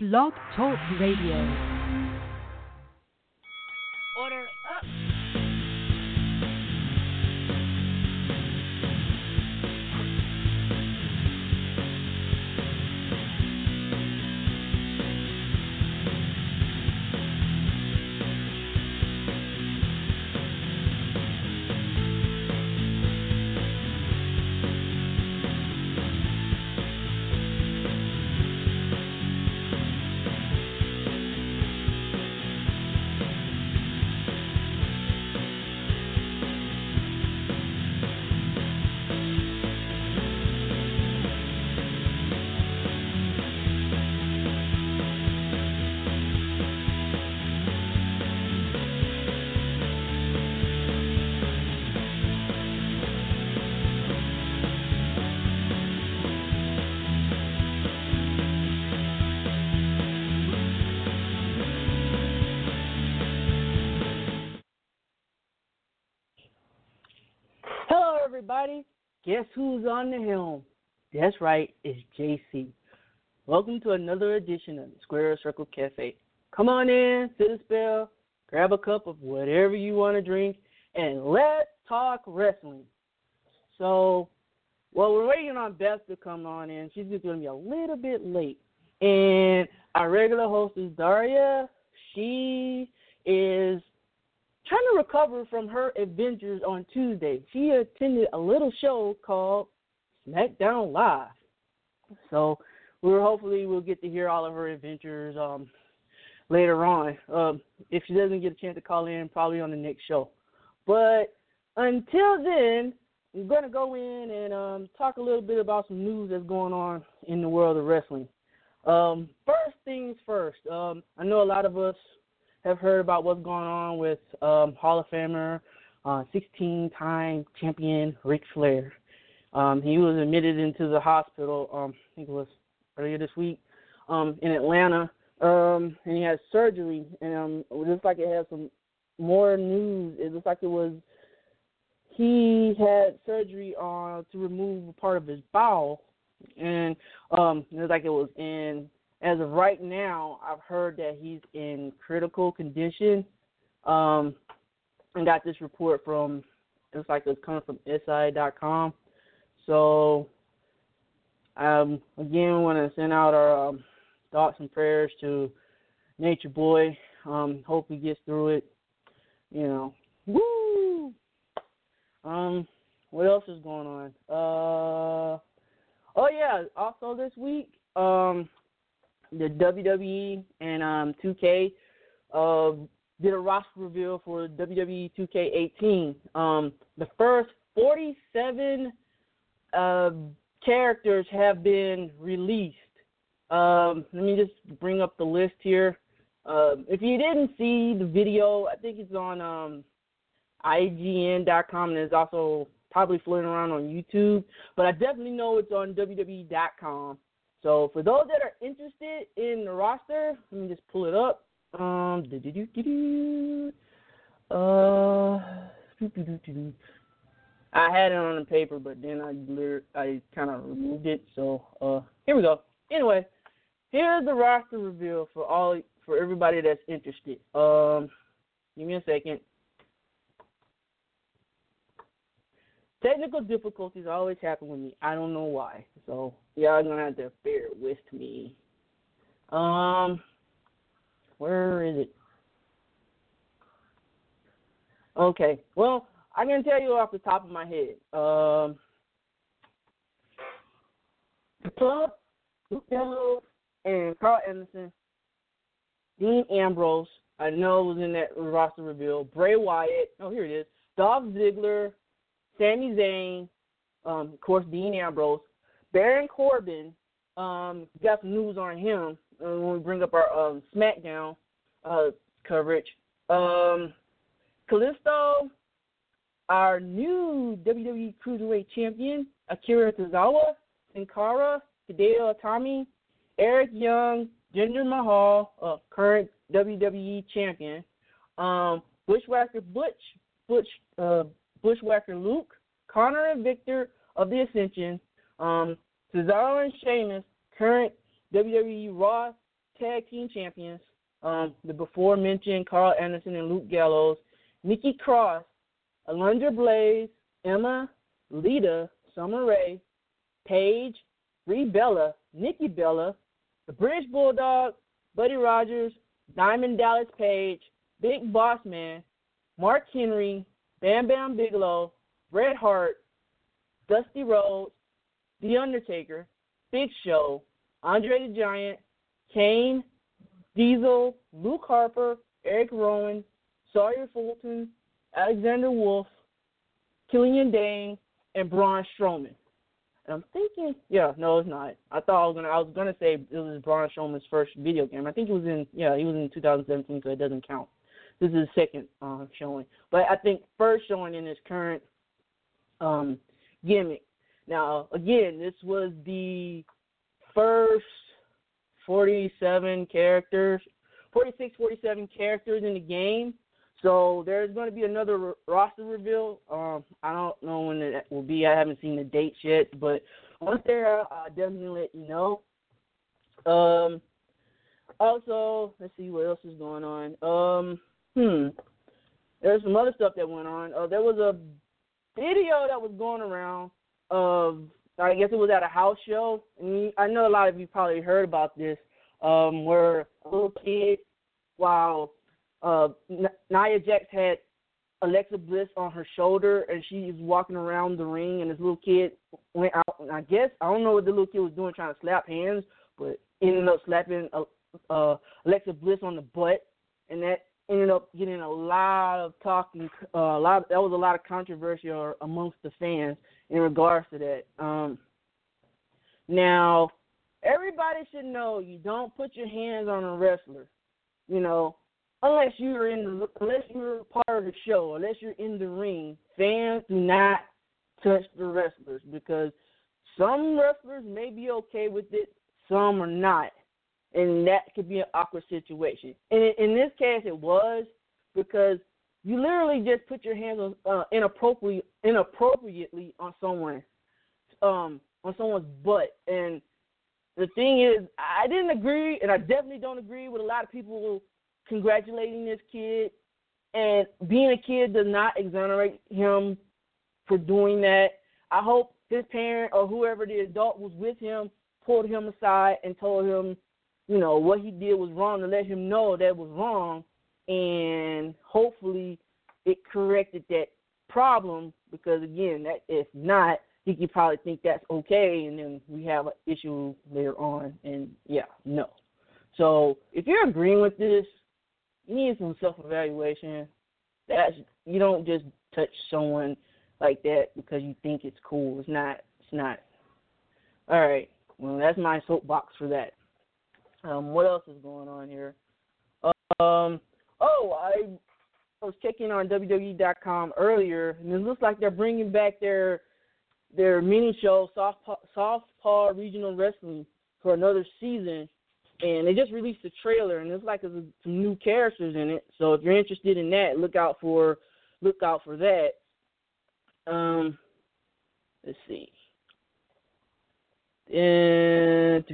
Blog Talk Radio. Everybody. Guess who's on the helm? That's right, it's Jaycee. Welcome to another edition of Squared Circle Cafe. Come on in, sit a spell, grab a cup of whatever you want to drink, and let's talk wrestling. So, well, we're waiting on Beth to come on in. She's just going to be a little bit late. And our regular host is Daria. She is trying to recover from her adventures on Tuesday. She attended a little show called SmackDown Live. So we're hopefully we'll get to hear all of her adventures um, later on. Um, if she doesn't get a chance to call in, probably on the next show. But until then, I'm going to go in and um, talk a little bit about some news that's going on in the world of wrestling. Um, first things first, um, I know a lot of us have heard about what's going on with um, Hall of Famer, 16 uh, champion Ric Flair. Um, he was admitted into the hospital, um, I think it was earlier this week, um, in Atlanta, um, and he had surgery. And um, it looks like it had some more news. It looks like it was he had surgery on to remove a part of his bowel, and um, it looks like it was in as of right now, I've heard that he's in critical condition. Um, and got this report from it's like it's coming from SI.com. So, um, again, want to send out our um, thoughts and prayers to Nature Boy. Um, hope he gets through it. You know, woo. Um, what else is going on? Uh, oh yeah. Also this week, um, the WWE and um, 2K uh, did a roster reveal for WWE 2K18. Um, the first 47 uh, characters have been released. Um, let me just bring up the list here. Uh, if you didn't see the video, I think it's on um, IGN.com and it's also probably floating around on YouTube. But I definitely know it's on WWE.com. So for those that are interested in the roster, let me just pull it up. Um, uh, I had it on the paper, but then I I kind of removed it. So uh, here we go. Anyway, here's the roster reveal for all for everybody that's interested. Um, give me a second. Technical difficulties always happen with me. I don't know why. So y'all gonna have to bear with me. Um, where is it? Okay. Well, I can tell you off the top of my head. Um, the club, Luke and Karl Anderson, Dean Ambrose. I know was in that roster reveal. Bray Wyatt. Oh, here it is. Dolph Ziggler, Sami Zayn, um, of course, Dean Ambrose, Baron Corbin. Um, got some news on him uh, when we bring up our um, SmackDown uh, coverage. Um, Kalisto, our new WWE Cruiserweight Champion, Akira Tozawa, Sin Cara, Hideo Itami, Eric Young, Jinder Mahal, uh, current WWE Champion, um, Bushwhacker Butch, Butch, uh, Bushwhacker Luke, Konnor and Viktor of the Ascension, um, Cesaro and Sheamus, current WWE Raw Tag Team Champions, um, the before mentioned Karl Anderson and Luke Gallows, Nikki Cross, Alundra Blaze, Emma, Lita, Summer Rae, Paige, Brie Bella, Nikki Bella, the British Bulldog, Buddy Rogers, Diamond Dallas Page, Big Boss Man, Mark Henry, Bam Bam Bigelow, Bret Hart, Dusty Rhodes, The Undertaker, Big Show, Andre the Giant, Kane, Diesel, Luke Harper, Eric Rowan, Sawyer Fulton, Alexander Wolf, Killian Dain, and Braun Strowman. And I'm thinking, yeah, no, it's not. I thought I was gonna, I was gonna say it was Braun Strowman's first video game. I think it was in, yeah, he was in 2017, so it doesn't count. This is the second uh, showing, but I think first showing in his current um, gimmick. Now, again, this was the first 47 characters, 46, 47 characters in the game. So there's going to be another roster reveal. Um, I don't know when it will be. I haven't seen the dates yet, but once they're out, I'll definitely let you know. Um, also, let's see what else is going on. Um, hmm, there's some other stuff that went on. Uh, there was a video that was going around of I guess it was at a house show. And I know a lot of you probably heard about this, um, where a little kid, while uh, Nia Jax had Alexa Bliss on her shoulder, and she was walking around the ring, and this little kid went out. And I guess I don't know what the little kid was doing, trying to slap hands, but ended up slapping uh, uh, Alexa Bliss on the butt, and that ended up getting a lot of talking. Uh, a lot that was a lot of controversy amongst the fans in regards to that. Um, now, everybody should know you don't put your hands on a wrestler. You know, unless you're in unless you're part of the show, unless you're in the ring, fans do not touch the wrestlers because some wrestlers may be okay with it, some are not, and that could be an awkward situation. And in this case, it was because you literally just put your hands on uh, inappropriately inappropriately on someone, um, on someone's butt. And the thing is, I didn't agree, and I definitely don't agree with a lot of people congratulating this kid. And being a kid does not exonerate him for doing that. I hope his parent or whoever the adult was with him pulled him aside and told him, you know, what he did was wrong to let him know that was wrong. And hopefully it corrected that problem because again that if not he could probably think that's okay. And then we have an issue later on. And yeah no. So if you're agreeing with this you need some self evaluation that's you don't just touch someone like that because you think it's cool. It's not it's not. All right. Well that's my soapbox for that um what else is going on here um oh, I was checking on WWE.com earlier, and it looks like they're bringing back their their mini show, Southpaw, Southpaw Regional Wrestling, for another season. And they just released a trailer, and it's like some new characters in it. So if you're interested in that, look out for look out for that. Um, let's see. And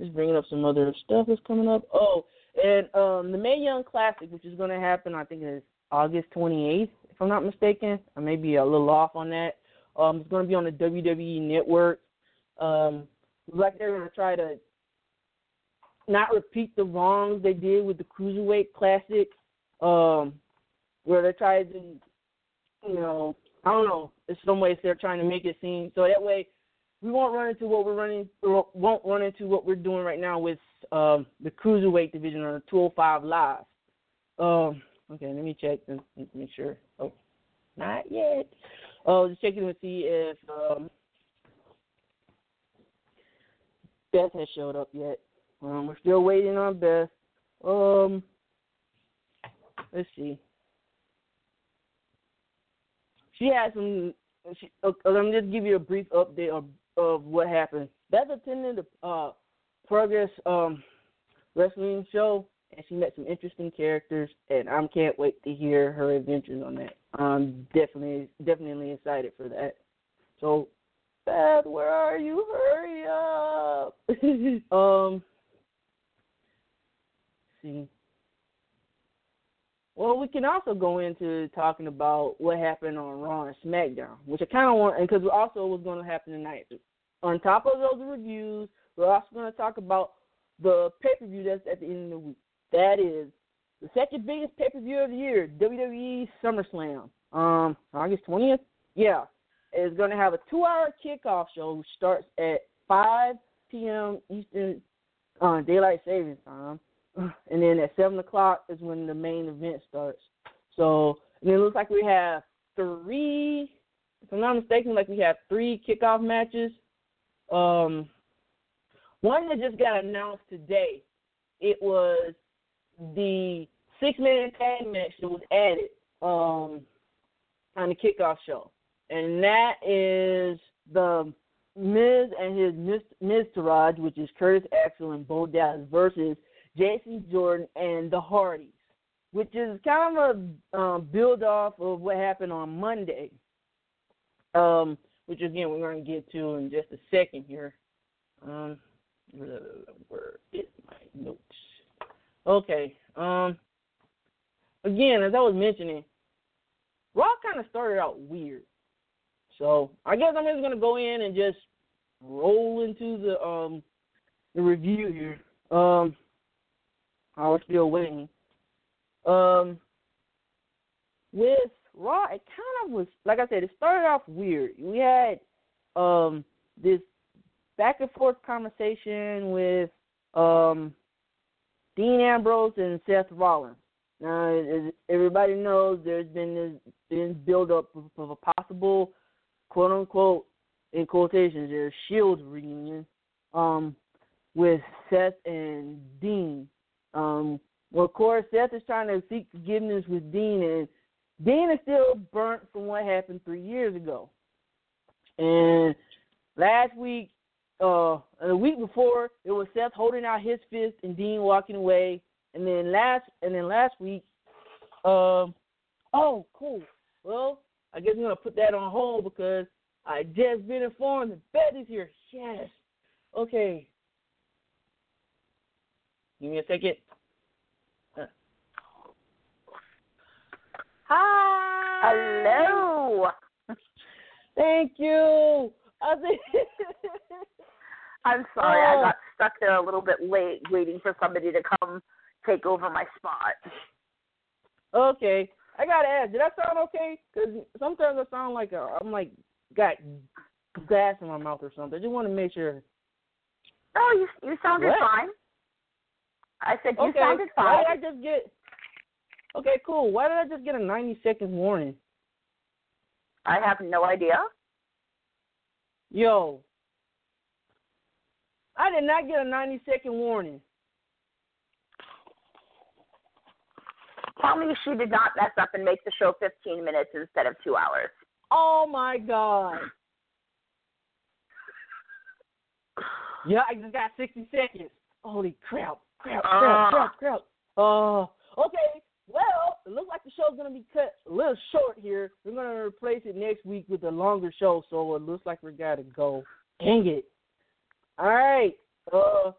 just bringing up some other stuff that's coming up. Oh, and um, the Mae Young Classic, which is going to happen, I think it's August 28th, if I'm not mistaken. I may be a little off on that. Um, it's going to be on the WWE Network. Um, like they're going to try to not repeat the wrongs they did with the Cruiserweight Classic, um, where they tried to, you know, I don't know, in some ways they're trying to make it seem so that way we won't run into what we're running, won't run into what we're doing right now with um, the cruiserweight division on the 205 Live. Um, okay, let me check and make sure. Oh, not yet. Oh, just checking to see if um, Beth has showed up yet. Um, we're still waiting on Beth. Um, let's see. She has some. She, let me just give you a brief update of, of what happened. Beth attended the uh, Progress um, Wrestling show, and she met some interesting characters, and I can't wait to hear her adventures on that. I'm definitely definitely excited for that. So, Beth, where are you? Hurry up. um, see. Well, we can also go into talking about what happened on Raw and SmackDown, which I kind of want, and because also what's going to happen tonight. On top of those reviews, we're also going to talk about the pay per view that's at the end of the week. That is the second biggest pay per view of the year, WWE SummerSlam. Um, August twentieth. Yeah, is going to have a two-hour kickoff show which starts at 5 p.m. Eastern uh, Daylight Savings Time, and then at seven o'clock is when the main event starts. So, it looks like we have three. If I'm not mistaken, like we have three kickoff matches. Um, one that just got announced today. It was the six-minute tag match that was added um, on the kickoff show, and that is the Miz and his Miz, Miztourage, which is Curtis Axel and Bo Dallas versus Jason Jordan and the Hardys, which is kind of a um, build off of what happened on Monday, um, which again we're going to get to in just a second here. Um, where is my notes? Okay. Um. Again, as I was mentioning, Raw kind of started out weird. So I guess I'm just gonna go in and just roll into the um the review here. Um, I was still waiting. Um, with Raw, it kind of was like I said, it started off weird. We had um this back and forth conversation with um Dean Ambrose and Seth Rollins. Now, as everybody knows, there's been this been build up of a possible quote unquote in quotations their Shield reunion um, with Seth and Dean. Um, well, of course, Seth is trying to seek forgiveness with Dean, and Dean is still burnt from what happened three years ago. And last week, uh, the week before, it was Seth holding out his fist and Dean walking away. And then last, and then last week, um, oh, cool. Well, I guess I'm gonna put that on hold because I just been informed that Beth is here. Yes. Okay. Give me a second. Uh. Hi. Hello. Thank you. I I'm sorry, Oh. I got stuck there a little bit late waiting for somebody to come take over my spot. okay. I gotta ask. Did I sound okay? Because sometimes I sound like a, I'm like got gas in my mouth or something. I just want to make sure. No, you you sounded What? fine. I said you okay. sounded Why did I just get? Okay, cool. Why did I just get a 90 second warning? I have no idea. Yo, I did not get a 90 second warning. Tell me she did not mess up and make the show 15 minutes instead of two hours. Oh my god. Yeah, I just got 60 seconds. Holy crap, crap, crap, Ah. crap, crap. Uh, okay, well, it looks like the show's going to be cut a little short here. We're going to replace it next week with a longer show, so it looks like we got to go. Dang it. All right. Uh,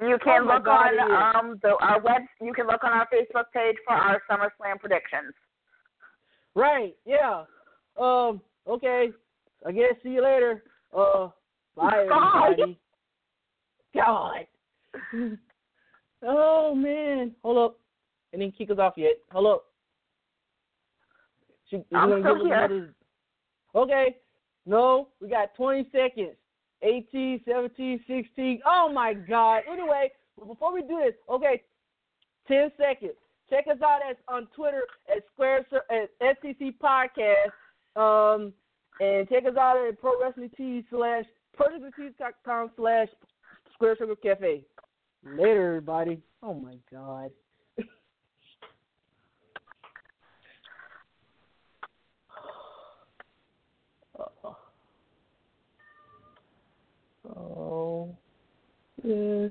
You can Oh look God, on um the our web. You can look on our Facebook page for our SummerSlam predictions. right, yeah. Um, okay. I guess see you later. Uh, bye, Bye. everybody. God. oh man, hold up. It didn't kick us off yet. Hold up. She, I'm still here. Okay. No, we got 20 seconds. 18, 17, 16. Oh my God. Anyway, before we do this, okay, 10 seconds. Check us out at, on Twitter at Square at SCC Podcast. Um, and check us out at Pro Wrestling T slash ProWrestlingTees.com slash Squared Circle Cafe. Later, everybody. Oh my God. oh. Yeah.